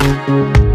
you